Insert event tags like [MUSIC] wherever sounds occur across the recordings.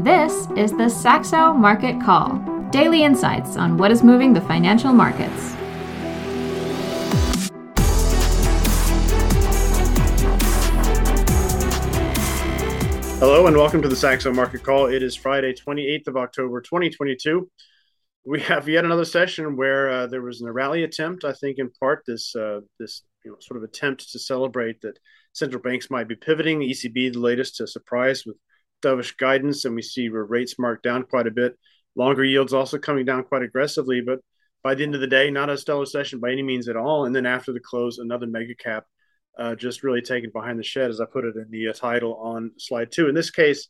This is the Saxo Market Call daily insights on what is moving the financial markets. Hello and welcome to the Saxo Market Call. It is Friday, 28th of October, 2022. We have yet another session where uh, there was a rally attempt. I think, in part, this uh, this you know, sort of attempt to celebrate that central banks might be pivoting. The ECB, the latest to surprise with dovish guidance, and we see rates marked down quite a bit. Longer yields also coming down quite aggressively, but by the end of the day, not a stellar session by any means at all. And then after the close, another mega cap uh, just really taken behind the shed, as I put it in the uh, title on slide two. In this case,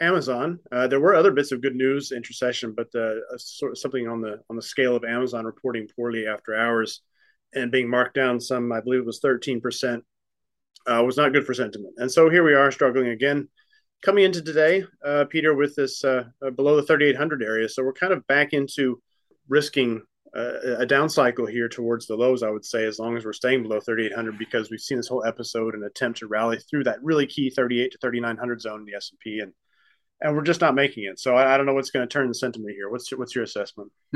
Amazon. Uh, there were other bits of good news intersession, but uh, sort of something on the on the scale of Amazon reporting poorly after hours and being marked down some, I believe it was 13 percent, uh, was not good for sentiment. And so here we are struggling again coming into today, uh, Peter, with this uh, uh below the 3,800 area. So we're kind of back into risking uh, a down cycle here towards the lows, I would say, as long as we're staying below 3,800, because we've seen this whole episode an attempt to rally through that really key 38 to 3,900 zone in the S&P, and and we're just not making it. So I, I don't know what's going to turn the sentiment here. What's your, what's your assessment? [LAUGHS]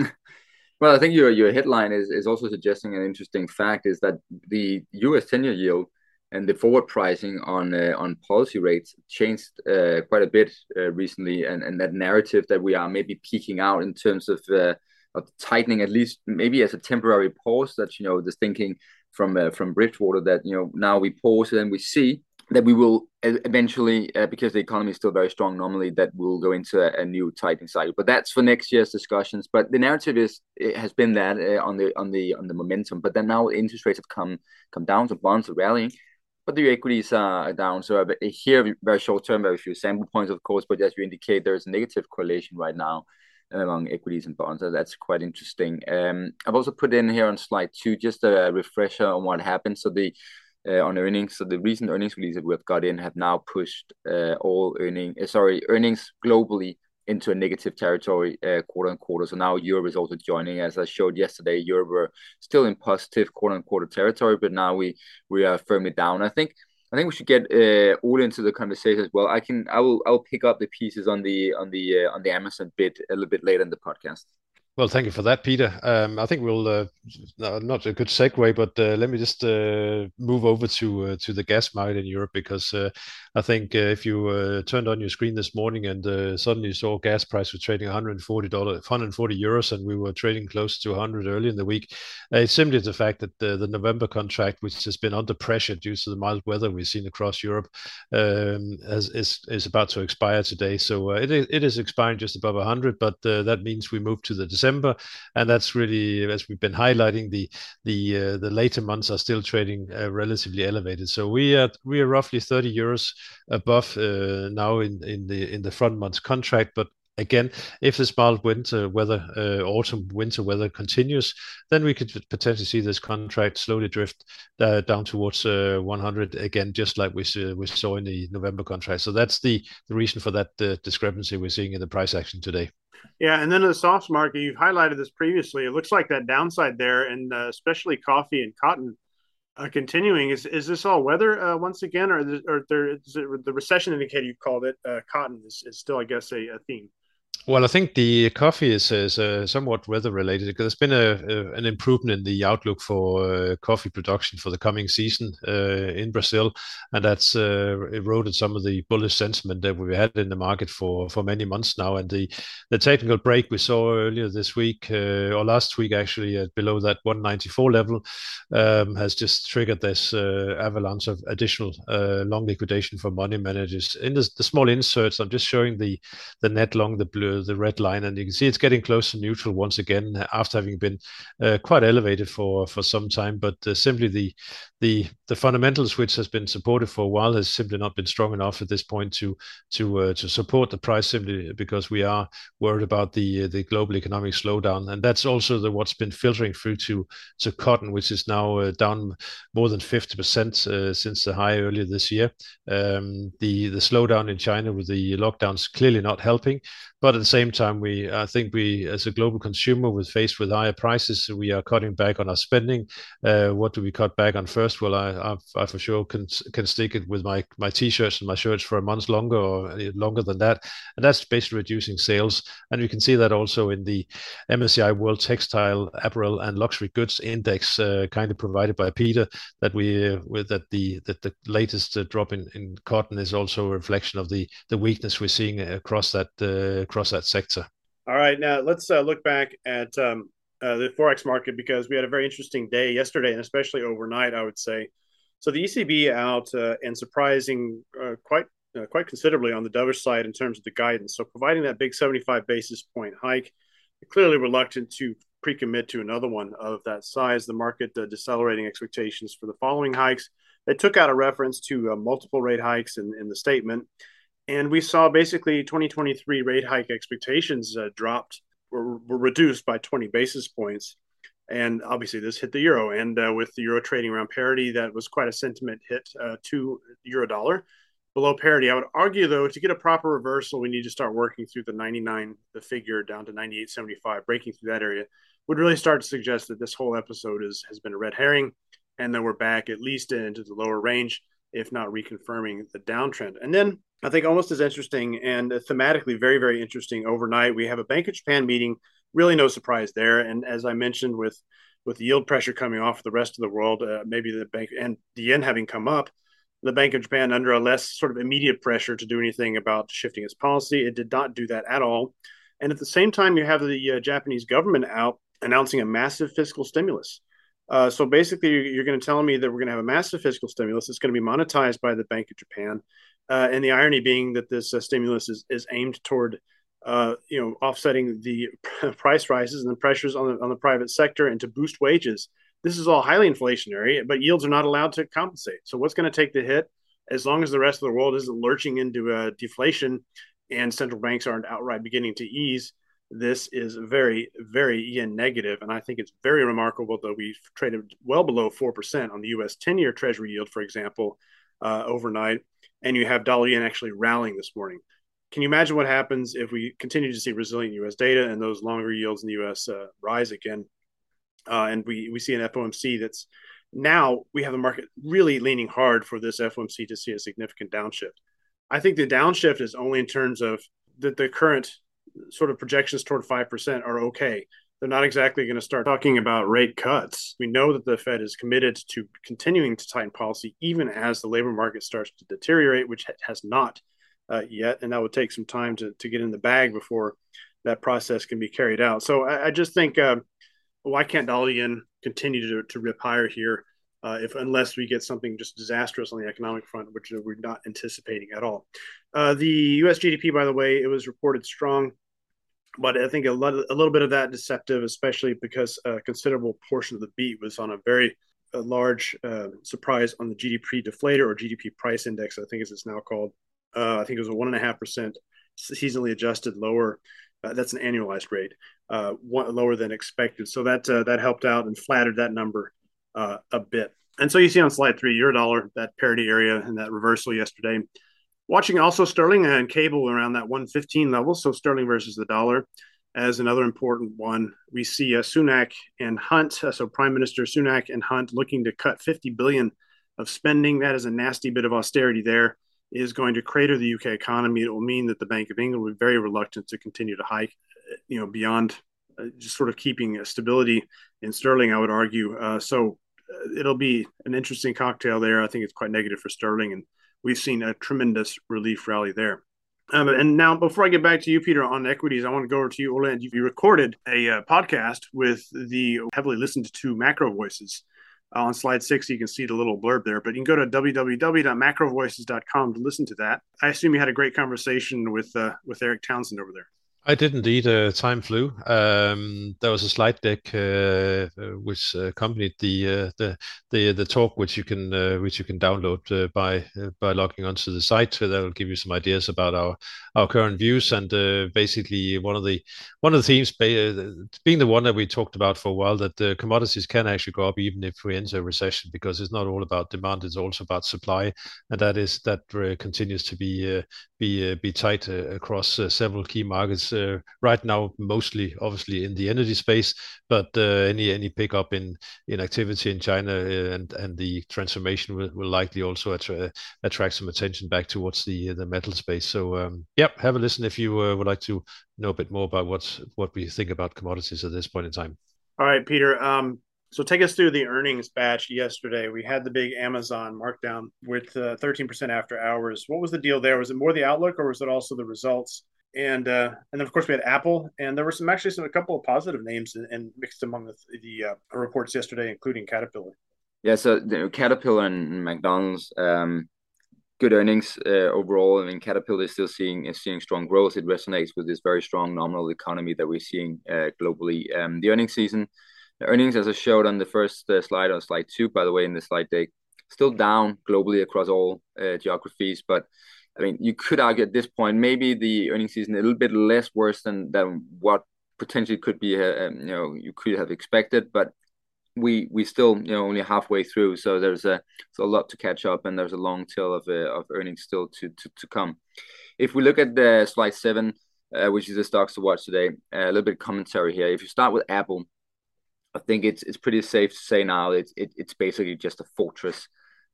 well, I think your your headline is is also suggesting an interesting fact is that the U.S. ten-year yield and the forward pricing on uh, on policy rates changed uh, quite a bit uh, recently, and, and that narrative that we are maybe peaking out in terms of uh, of tightening, at least maybe as a temporary pause. That you know the thinking from uh, from Bridgewater that you know now we pause and we see that we will eventually, uh, because the economy is still very strong, normally that we'll go into a, a, new tightening cycle. But that's for next year's discussions. But the narrative is it has been that on the on the on the momentum. But then now interest rates have come come down, so bonds are rallying but the equities are down. So here, very short term, very few sample points, of course, but as you indicate, there's a negative correlation right now among equities and bonds. So that's quite interesting. Um, I've also put in here on slide two just a refresher on what happened. So the uh, on earnings, so the recent earnings release that we've got in have now pushed uh, all earning, uh, sorry, earnings globally into a negative territory uh, quarter on quarter. So now Europe is also joining. As I showed yesterday, Europe were still in positive quarter on quarter territory, but now we we are firmly down. I think I think we should get uh, all into the conversation as well. I can I will I will pick up the pieces on the on the uh, on the Amazon bit a little bit later in the podcast. Well, thank you for that, Peter. Um, I think we'll uh, not a good segue, but uh, let me just uh, move over to uh, to the gas market in Europe because uh, I think uh, if you turned on your screen this morning and suddenly saw gas price was trading 140 dollars, 140 euros, and we were trading close to 100 early in the week, it's simply the fact that the, the, November contract, which has been under pressure due to the mild weather we've seen across Europe, um, has, is is about to expire today. So it it is expiring just above 100, but that means we move to the December, and that's really as we've been highlighting the the uh, the later months are still trading uh, relatively elevated. So we are we are roughly 30 euros above uh, now in in the in the front months contract, but again, if this mild winter weather, uh, autumn winter weather continues, then we could potentially see this contract slowly drift uh, down towards uh, 100 again, just like we, we saw in the November contract. So that's the, the reason for that uh, discrepancy we're seeing in the price action today. Yeah, and then in the soft market, you've highlighted this previously. It looks like that downside there, and uh, especially coffee and cotton uh, continuing. Is is this all weather uh, once again, or, or there the recession indicator you called it? Uh, cotton is, is still, I guess, a, a theme. Well, I think the coffee is, is uh, somewhat weather related because there's been a, a, an improvement in the outlook for uh, coffee production for the coming season uh, in Brazil, and that's uh, eroded some of the bullish sentiment that we've had in the market for, for many months now. And the, the technical break we saw earlier this week uh, or last week actually at below that 194 level um, has just triggered this uh, avalanche of additional long liquidation for money managers. In the small inserts, I'm just showing the the net long the blue the red line, and you can see it's getting close to neutral once again after having been uh, quite elevated for for some time. But uh, simply the the the fundamentals, which has been supported for a while, has simply not been strong enough at this point to to uh, to support the price simply because we are worried about the the global economic slowdown, and that's also the what's been filtering through to to cotton, which is now uh, down more than fifty percent uh, since the high earlier this year. Um, the the slowdown in China with the lockdowns clearly not helping, but at the same time, we I think we as a global consumer, with faced with higher prices, we are cutting back on our spending. Uh, what do we cut back on first? Well, I, I, I for sure can can stick it with my my t-shirts and my shirts for a month longer or longer than that, and that's basically reducing sales. And we can see that also in the MSCI World Textile, Apparel, and Luxury Goods Index, uh, kind of provided by Peter, that we uh, that the that the latest uh, drop in, in cotton is also a reflection of the the weakness we're seeing across that uh, across that sector. All right, now let's uh, look back at um, uh, the forex market because we had a very interesting day yesterday, and especially overnight, I would say. So the ECB out uh, and surprising uh, quite uh, quite considerably on the dovish side in terms of the guidance. So providing that big 75 basis point hike, clearly reluctant to pre-commit to another one of that size. The market decelerating expectations for the following hikes. They took out a reference to multiple rate hikes in, in the statement and we saw basically 2023 rate hike expectations uh, dropped were, were, reduced by 20 basis points. And obviously this hit the euro. And uh, with the euro trading around parity that was quite a sentiment hit uh, to euro dollar. Below parity i would argue though to get a proper reversal we need to start working through the 99 the figure down to 98.75 breaking through that area. Would really start to suggest that this whole episode is has been a red herring and that we're back at least into the lower range if not reconfirming the downtrend. And then I think almost as interesting and thematically very, very interesting overnight. We have a Bank of Japan meeting, really no surprise there. And as I mentioned, with with yield pressure coming off the rest of the world, uh, maybe the bank and the yen having come up, the Bank of Japan under a less sort of immediate pressure to do anything about shifting its policy. It did not do that at all. And at the same time, you have the uh, Japanese government out announcing a massive fiscal stimulus. Uh, so basically, you're going to tell me that we're going to have a massive fiscal stimulus. It's going to be monetized by the Bank of Japan. Uh, and the irony being that this uh, stimulus is, is aimed toward, uh, you know, offsetting the [LAUGHS] price rises and the pressures on the, on the private sector and to boost wages. This is all highly inflationary, but yields are not allowed to compensate. So what's going to take the hit? As long as the rest of the world isn't lurching into a deflation and central banks aren't outright beginning to ease, this is very, very yen negative. And I think it's very remarkable that we've traded well below 4% on the US 10 year Treasury yield, for example, uh, overnight and you have dollar yen actually rallying this morning. Can you imagine what happens if we continue to see resilient U.S. data and those longer yields in the U.S. Uh, rise again, uh, and we we see an FOMC that's now we have the market really leaning hard for this FOMC to see a significant downshift. I think the downshift is only in terms of that the current sort of projections toward five percent are okay they're not exactly going to start talking about rate cuts. We know that the Fed is committed to continuing to tighten policy even as the labor market starts to deteriorate, which has not uh, yet. And that would take some time to, to get in the bag before that process can be carried out. So I, I just think uh, why can't yen continue to, to rip higher here? Uh, if unless we get something just disastrous on the economic front, which we're not anticipating at all. Uh, the U.S. GDP, by the way, it was reported strong but I think a, lot, a little bit of that deceptive, especially because a considerable portion of the beat was on a very a large uh, surprise on the GDP deflator or GDP price index, I think as it's now called. Uh, I think it was a one and a half percent seasonally adjusted lower. Uh, that's an annualized rate, uh, one, lower than expected. So that uh, that helped out and flattered that number uh, a bit. And so you see on slide three, euro dollar that parity area and that reversal yesterday. Watching also sterling and cable around that 115 level. So sterling versus the dollar as another important one. We see uh, Sunak and Hunt, uh, so Prime Minister Sunak and Hunt looking to cut 50 billion of spending. That is a nasty bit of austerity there. Is going to crater the UK economy. It will mean that the Bank of England will be very reluctant to continue to hike, uh, you know, beyond uh, just sort of keeping stability in sterling. I would argue. Uh, so uh, it'll be an interesting cocktail there. I think it's quite negative for sterling and we've seen a tremendous relief rally there. Um, and now, before I get back to you, Peter, on equities, I want to go over to you, Ole. You recorded a uh, podcast with the heavily listened to Macro Voices. Uh, on slide six, you can see the little blurb there, but you can go to www.macrovoices.com to listen to that. I assume you had a great conversation with uh, with Erik Townsend over there. I did indeed. Uh, time flew. Um, there was a slide deck uh, uh which accompanied the, uh, the the the talk, which you can uh, which you can download uh, by by logging onto the site. So that will give you some ideas about our our current views and basically one of the one of the themes being the one that we talked about for a while that the commodities can actually go up even if we enter a recession because it's not all about demand; it's also about supply, and that is that continues to be be be tight across several key markets is right now mostly obviously in the energy space, but uh, any pickup in activity in China uh, and the transformation will likely also attract some attention back towards the metal space. So, um, yep, have a listen if you would like to know a bit more about what we think about commodities at this point in time. All right, Peter. Um, so take us through the earnings batch yesterday. We had the big Amazon markdown with 13% after hours. What was the deal there? Was it more the outlook, or was it also the results? And uh, and then, of course, we had Apple, and there were some actually some a couple of positive names and mixed among the uh, reports yesterday, including Caterpillar. Yeah, so Caterpillar and McDonald's, um, good earnings uh, overall. I mean, Caterpillar is still seeing seeing strong growth. It resonates with this very strong nominal economy that we're seeing globally. Um, the earnings season, the earnings, as I showed on the first slide, on slide two, by the way, in the slide deck, still down globally across all geographies. But I mean, you could argue at this point, maybe the earnings season a little bit less worse than than what potentially could be, uh, um, you know, you could have expected. But we we still you know only halfway through, so there's a lot to catch up, and there's a long tail of uh, of earnings still to to to come. If we look at the slide seven, uh, which is the stocks to watch today, a little bit of commentary here. If you start with Apple, I think it's it's pretty safe to say now it's it's basically just a fortress.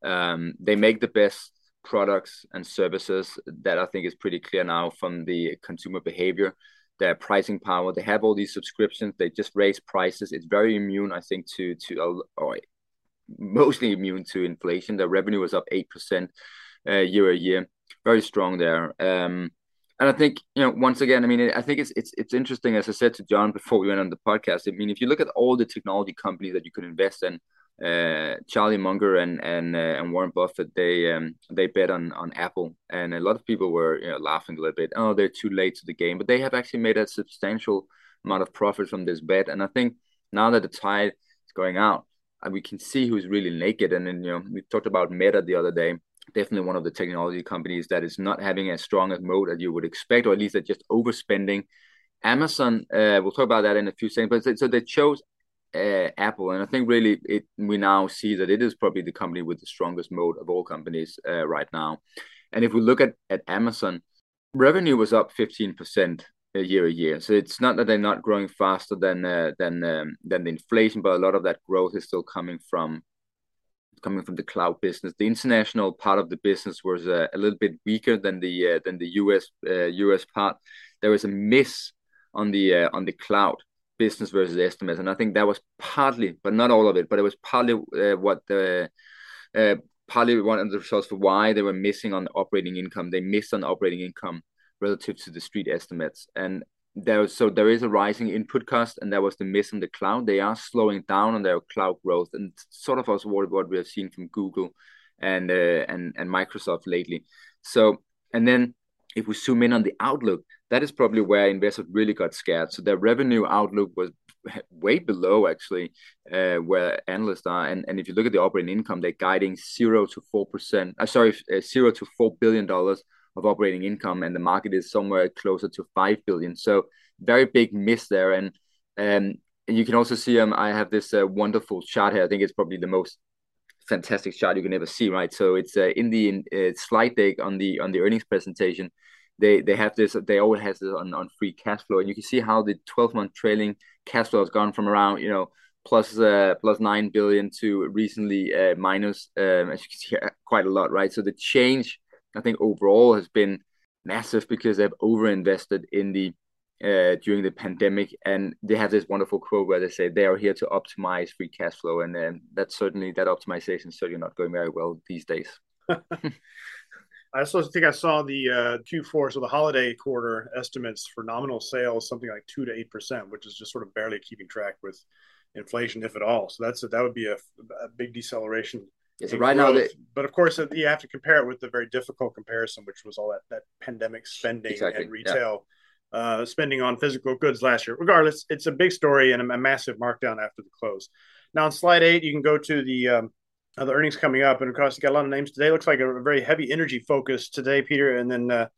Um, they make the best products and services that I think is pretty clear now from the consumer behavior, their pricing power. They have all these subscriptions. They just raise prices. It's very immune, I think, to or mostly immune to inflation. Their revenue was up 8% uh, year-over-year. Very strong there. Um, and I think, you know once again, I mean, I think it's it's it's interesting, as I said to John before we went on the podcast. I mean, if you look at all the technology companies that you could invest in, Charlie Munger and and and Warren Buffett, they um, they bet on on Apple. And a lot of people were laughing a little bit, "Oh, they're too late to the game." But they have actually made a substantial amount of profit from this bet. And I think now that the tide is going out, we can see who's really naked. And then you know we talked about Meta the other day, definitely one of the technology companies that is not having as strong a moat as you would expect, or at least they're just overspending. Amazon, uh, we'll talk about that in a few seconds. But so they chose Uh, Apple. And I think really it we now see that it is probably the company with the strongest moat of all companies uh, right now. And if we look at Amazon, revenue was up 15% year-over-year. So it's not that they're not growing faster than uh, than um, than the inflation, but a lot of that growth is still coming from coming from the cloud business. The international part of the business was a little bit weaker than the than the U.S. US part. There was a miss on the on the cloud business versus estimates. And I think that was partly, but not all of it, but it was partly uh, what the uh, partly one of the results for why they were missing on operating income. They missed on operating income relative to the street estimates. And there so there is a rising input cost, and that was the miss on the cloud. They are slowing down on their cloud growth, and sort of also what we have seen from Google and uh, and and Microsoft lately. So and then if we zoom in on the outlook, that is probably where investors really got scared. So their revenue outlook was [LAUGHS] way below, actually, uh, where analysts are. And and if you look at the operating income, they're guiding zero to four percent. Uh, sorry, uh, zero to four billion dollars of operating income, and the market is somewhere closer to 5 billion. So very big miss there. And um, and you can also see um, I have this wonderful chart here. I think it's probably the most fantastic chart you can ever see, right? So it's in the slide deck on the earnings presentation. They they have this, they always has this on on free cash flow. And you can see how the 12-month trailing cash flow has gone from around +$9 uh, billion to recently uh, minus, um, as you can see, uh, quite a lot, right? So the change, I think overall has been massive because they've overinvested in the, during the pandemic. And they have this wonderful quote where they say they are here to optimize free cash flow. And then that's certainly that optimization is certainly not going very well these days. [LAUGHS] I also think I saw the uh, Q4, so the holiday quarter estimates for nominal sales, something like two to eight percent, which is just sort of barely keeping track with inflation, if at all. So that's that would be a big deceleration. Yeah, right now. But of course, uh, you have to compare it with the very difficult comparison, which was all that that pandemic spending and retail uh, spending on physical goods last year. Regardless, it's a big story and a massive markdown after the close. Now, on slide eight, you can go to the um, earnings coming up. And of course, you got a lot of names today. Looks like a very heavy energy focus today, Peter. And then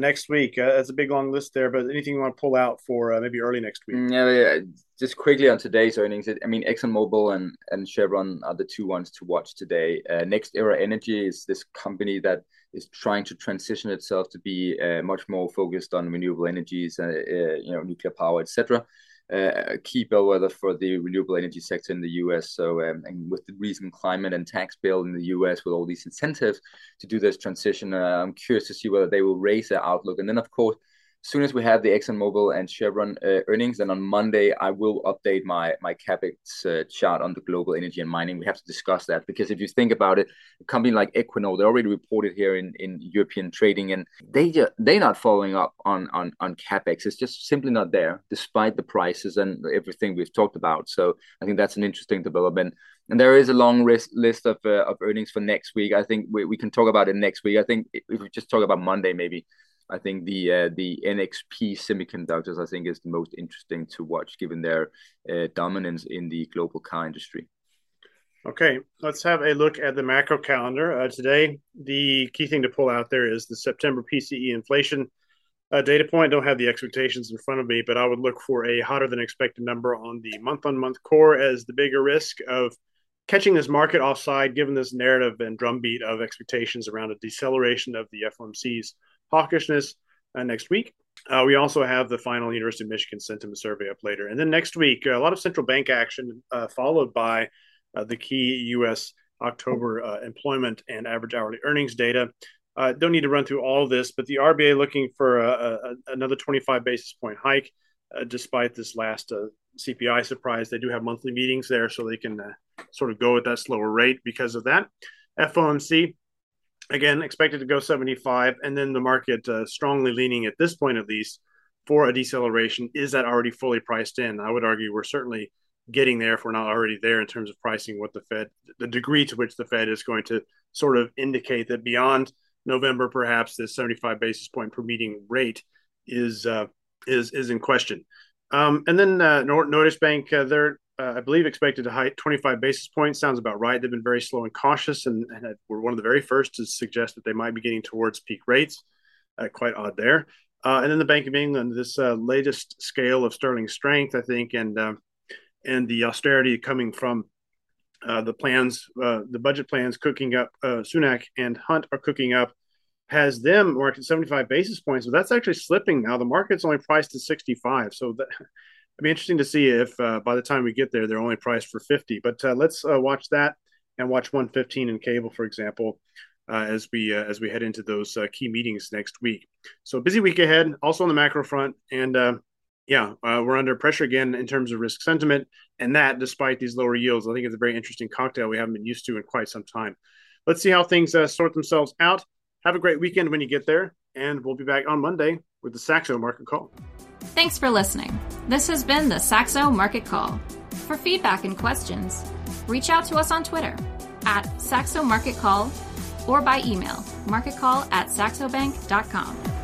next week, that's a big long list there. But anything you want to pull out for maybe early next week? Yeah, just quickly on today's earnings. I mean, ExxonMobil and and Chevron are the two ones to watch today. NextEra Energy is this company that is trying to transition itself to be uh, much more focused on renewable energies, uh, uh, you know, nuclear power, etc. Uh, a key bellwether for the renewable energy sector in the US. So, um, and with the recent climate and tax bill in the US, with all these incentives to do this transition, uh, I'm curious to see whether they will raise their outlook. And then, of course, soon as we have the ExxonMobil and Chevron uh, earnings, then on Monday I will update my capex uh, chart on the global energy and mining. We have to discuss that because if you think about it, a company like Equinor, they already reported here in, European trading, and they they're not following up on capex. It's just simply not there, despite the prices and everything we've talked about. So I think that's an interesting development. And there is a long list of uh, of earnings for next week. I think we can talk about it next week. I think if we just talk about Monday, maybe I think the uh, the NXP semiconductors I think is the most interesting to watch given their uh, dominance in the global car industry. Okay, let's have a look at the macro calendar. Uh, today, the key thing to pull out there is the September PCE inflation uh, data point. Don't have the expectations in front of me, but I would look for a hotter than expected number on the month on month core as the bigger risk of catching this market offside, given this narrative and drumbeat of expectations around a deceleration of the FOMC's hawkishness uh, next week. Uh, we also have the final University of Michigan sentiment survey up later. And then next week, a lot of central bank action, uh, followed by uh, the key U.S. October uh, employment and average hourly earnings data. Uh, don't need to run through all this, but the RBA looking for a, a, another 25 basis point hike, despite this last CPI surprise. They do have monthly meetings there, so they can sort of go at that slower rate because of that. FOMC again expected to go 75 and then the market uh, strongly leaning at this point at least for a deceleration. Is that already fully priced in? I would argue we're certainly getting there if we're not already there in terms of pricing what the fed the degree to which the fed is going to sort of indicate that beyond november perhaps this 75 basis point per meeting rate is uh, is is in question. Um, and then uh, Norges Bank, uh, uh, I believe, expected to hike 25 basis points. Sounds about right. They've been very slow and cautious, and, and were one of the very first to suggest that they might be getting towards peak rates. Uh, quite odd there. Uh, and then the Bank of England, this uh, latest scale of sterling strength, I think, and um, and the austerity coming from uh, the plans, uh, the budget plans cooking up. Sunak and Hunt are cooking up. Has them marked at 75 basis points, but that's actually slipping now. The market's only priced at 65, so that it'd be interesting to see if uh, by the time we get there, they're only priced for 50. But uh, let's uh, watch that and watch 115 in cable, for example, uh, as we uh, as we head into those uh, key meetings next week. So busy week ahead, also on the macro front, and yeah, we're under pressure again in terms of risk sentiment, and that despite these lower yields. I think it's a very interesting cocktail we haven't been used to in quite some time. Let's see how things sort themselves out. Have a great weekend when you get there, and we'll be back on Monday with the Saxo Market Call. Thanks for listening. This has been the Saxo Market Call. For feedback and questions, reach out to us on Twitter at Saxo Market Call or by email marketcall at saxobank.com.